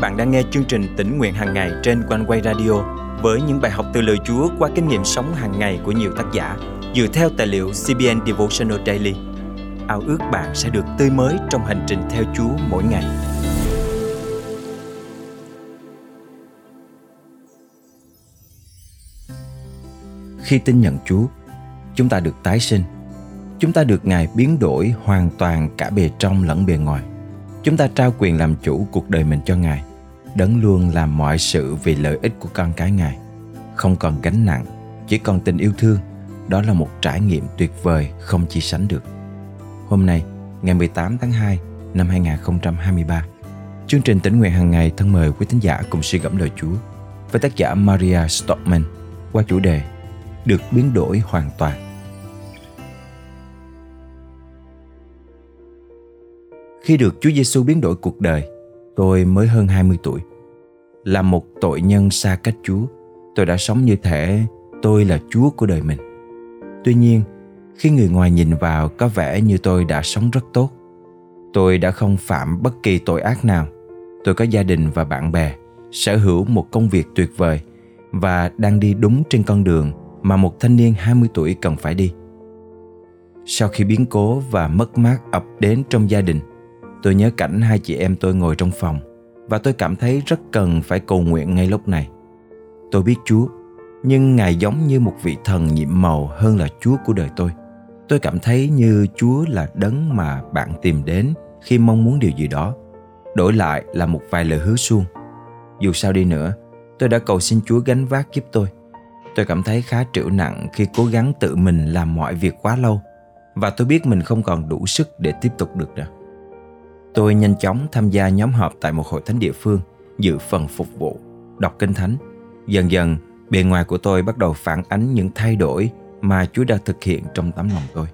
bạn đang nghe chương trình tỉnh nguyện hàng ngày trên quanh quay radio với những bài học từ lời Chúa qua kinh nghiệm sống hàng ngày của nhiều tác giả dựa theo tài liệu CBN Devotional Daily. Ao ước bạn sẽ được tươi mới trong hành trình theo Chúa mỗi ngày. Khi tin nhận Chúa, chúng ta được tái sinh. Chúng ta được Ngài biến đổi hoàn toàn cả bề trong lẫn bề ngoài. Chúng ta trao quyền làm chủ cuộc đời mình cho Ngài đấng luôn làm mọi sự vì lợi ích của con cái Ngài. Không còn gánh nặng, chỉ còn tình yêu thương. Đó là một trải nghiệm tuyệt vời không chia sánh được. Hôm nay, ngày 18 tháng 2 năm 2023, chương trình tỉnh nguyện hàng ngày thân mời quý thính giả cùng suy gẫm lời Chúa với tác giả Maria Stockman qua chủ đề Được biến đổi hoàn toàn. Khi được Chúa Giêsu biến đổi cuộc đời, tôi mới hơn 20 tuổi. Là một tội nhân xa cách Chúa, tôi đã sống như thể tôi là Chúa của đời mình. Tuy nhiên, khi người ngoài nhìn vào có vẻ như tôi đã sống rất tốt. Tôi đã không phạm bất kỳ tội ác nào. Tôi có gia đình và bạn bè, sở hữu một công việc tuyệt vời và đang đi đúng trên con đường mà một thanh niên 20 tuổi cần phải đi. Sau khi biến cố và mất mát ập đến trong gia đình, Tôi nhớ cảnh hai chị em tôi ngồi trong phòng và tôi cảm thấy rất cần phải cầu nguyện ngay lúc này. Tôi biết Chúa, nhưng Ngài giống như một vị thần nhiệm màu hơn là Chúa của đời tôi. Tôi cảm thấy như Chúa là đấng mà bạn tìm đến khi mong muốn điều gì đó. Đổi lại là một vài lời hứa suông. Dù sao đi nữa, tôi đã cầu xin Chúa gánh vác giúp tôi. Tôi cảm thấy khá trĩu nặng khi cố gắng tự mình làm mọi việc quá lâu và tôi biết mình không còn đủ sức để tiếp tục được nữa. Tôi nhanh chóng tham gia nhóm họp tại một hội thánh địa phương, dự phần phục vụ, đọc kinh thánh. Dần dần, bề ngoài của tôi bắt đầu phản ánh những thay đổi mà Chúa đã thực hiện trong tấm lòng tôi.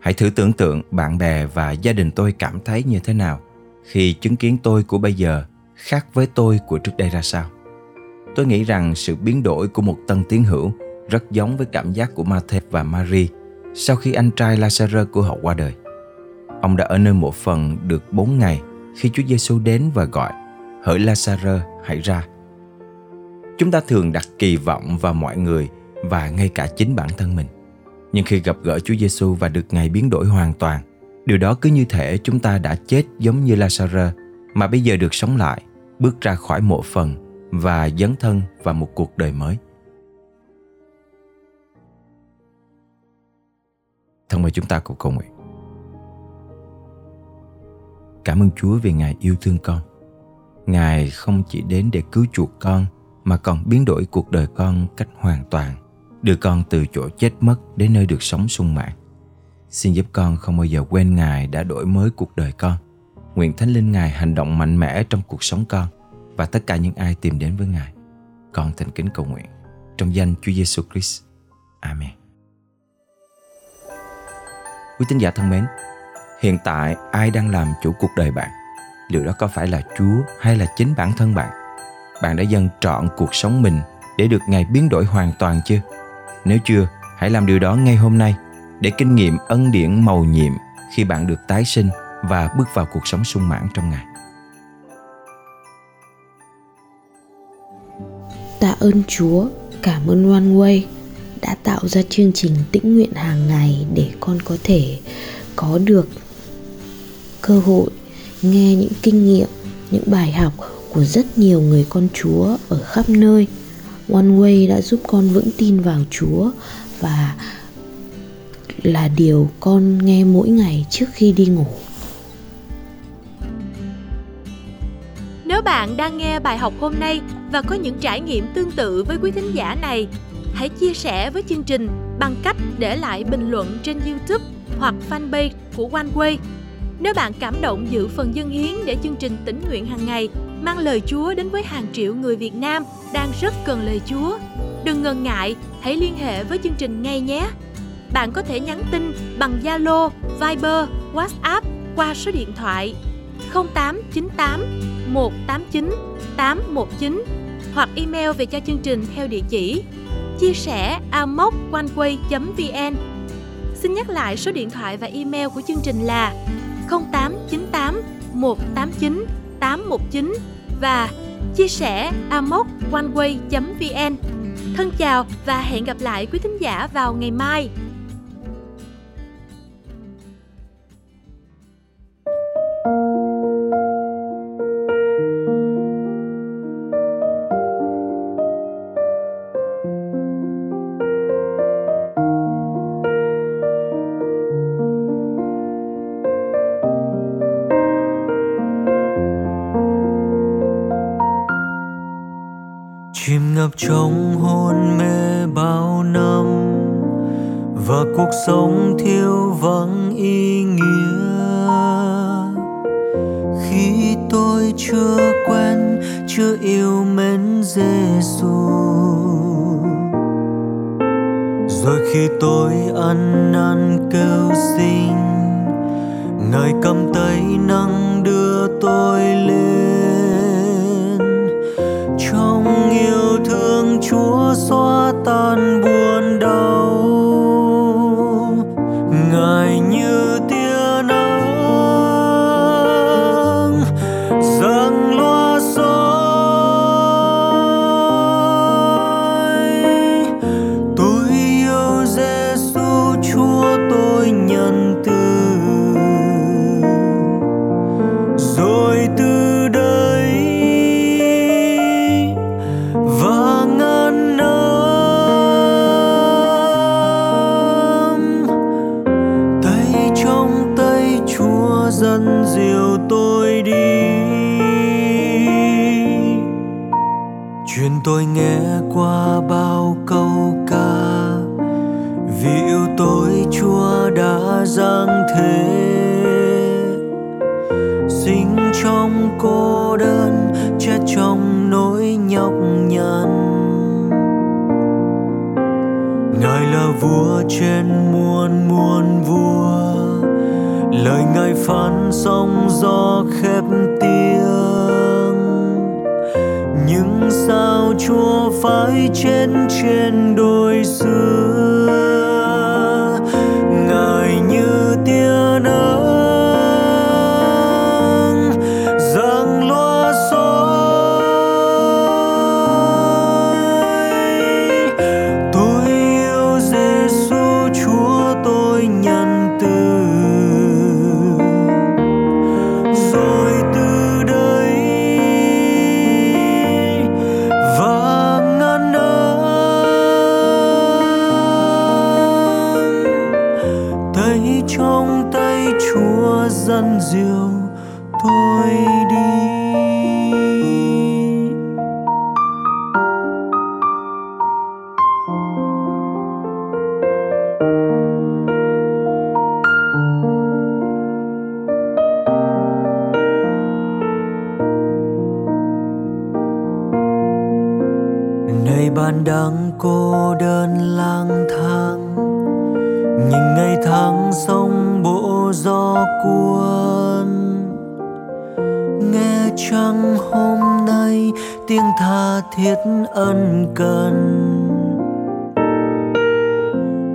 Hãy thử tưởng tượng bạn bè và gia đình tôi cảm thấy như thế nào khi chứng kiến tôi của bây giờ khác với tôi của trước đây ra sao. Tôi nghĩ rằng sự biến đổi của một tân tiến hữu rất giống với cảm giác của Matthew và Marie sau khi anh trai Lazarus của họ qua đời. Ông đã ở nơi mộ phần được 4 ngày khi Chúa Giêsu đến và gọi Hỡi Lazarơ hãy ra Chúng ta thường đặt kỳ vọng vào mọi người và ngay cả chính bản thân mình. Nhưng khi gặp gỡ Chúa Giêsu và được Ngài biến đổi hoàn toàn, điều đó cứ như thể chúng ta đã chết giống như Lazarơ mà bây giờ được sống lại, bước ra khỏi mộ phần và dấn thân vào một cuộc đời mới. Thân mời chúng ta cùng cầu nguyện. Cảm ơn Chúa vì Ngài yêu thương con. Ngài không chỉ đến để cứu chuộc con mà còn biến đổi cuộc đời con cách hoàn toàn, đưa con từ chỗ chết mất đến nơi được sống sung mãn. Xin giúp con không bao giờ quên Ngài đã đổi mới cuộc đời con. Nguyện Thánh Linh Ngài hành động mạnh mẽ trong cuộc sống con và tất cả những ai tìm đến với Ngài. Con thành kính cầu nguyện trong danh Chúa Giêsu Christ. Amen. Quý tín giả thân mến, hiện tại, ai đang làm chủ cuộc đời bạn? Liệu đó có phải là chúa hay là chính bản thân bạn? Bạn đã dâng trọn cuộc sống mình để được ngài biến đổi hoàn toàn chưa? Nếu chưa, hãy làm điều đó ngay hôm nay để kinh nghiệm ân điển màu nhiệm khi bạn được tái sinh và bước vào cuộc sống sung mãn trong ngài. Tạ ơn chúa, cảm ơn one way đã tạo ra chương trình tĩnh nguyện hàng ngày để con có thể có được cơ hội, nghe những kinh nghiệm, những bài học của rất nhiều người con chúa ở khắp nơi. One way đã giúp con vững tin vào chúa và là điều con nghe mỗi ngày trước khi đi ngủ. Nếu bạn đang nghe bài học hôm nay và có những trải nghiệm tương tự với quý thính giả này, hãy chia sẻ với chương trình bằng cách để lại bình luận trên youtube hoặc fanpage của OneWay nếu bạn cảm động giữ phần dân hiến để chương trình tỉnh nguyện hàng ngày mang lời Chúa đến với hàng triệu người Việt Nam đang rất cần lời Chúa, đừng ngần ngại, hãy liên hệ với chương trình ngay nhé. Bạn có thể nhắn tin bằng Zalo, Viber, WhatsApp qua số điện thoại 0898 189 819 hoặc email về cho chương trình theo địa chỉ chia sẻ amoconeway.vn Xin nhắc lại số điện thoại và email của chương trình là 0898 189 819 và chia sẻ amoconeway.vn. Thân chào và hẹn gặp lại quý thính giả vào ngày mai. Chìm ngập trong hôn mê bao năm và cuộc sống thiếu vắng ý nghĩa. Khi tôi chưa quen, chưa yêu mến Giêsu rồi khi tôi ăn năn kêu xin, ngài cầm tay nâng đưa tôi lên. Xóa tan buồn đau. Ngài như tia nắng dâng loa soi. Tôi yêu Giêsu chúa tôi nhận từ. Rồi từ tôi nghe qua bao câu ca. Vì yêu tôi, chúa đã giáng thế. Sinh trong cô đơn, chết trong nỗi nhọc nhằn. Ngài là vua trên muôn muôn vua. Lời ngài phán xong do khép tim. Sao chúa phải chết trên đồi xưa? Cô đơn lang thang. Nhìn ngày tháng sông bộ gió cuốn. Nghe chăng hôm nay tiếng tha thiết ân cần.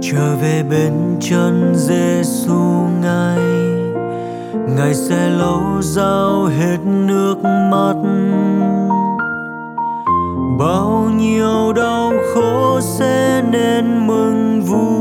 Trở về bên chân Giêsu ngay ngài sẽ lâu dao hết nước mắt. Bao nhiêu sẽ nên mừng vui.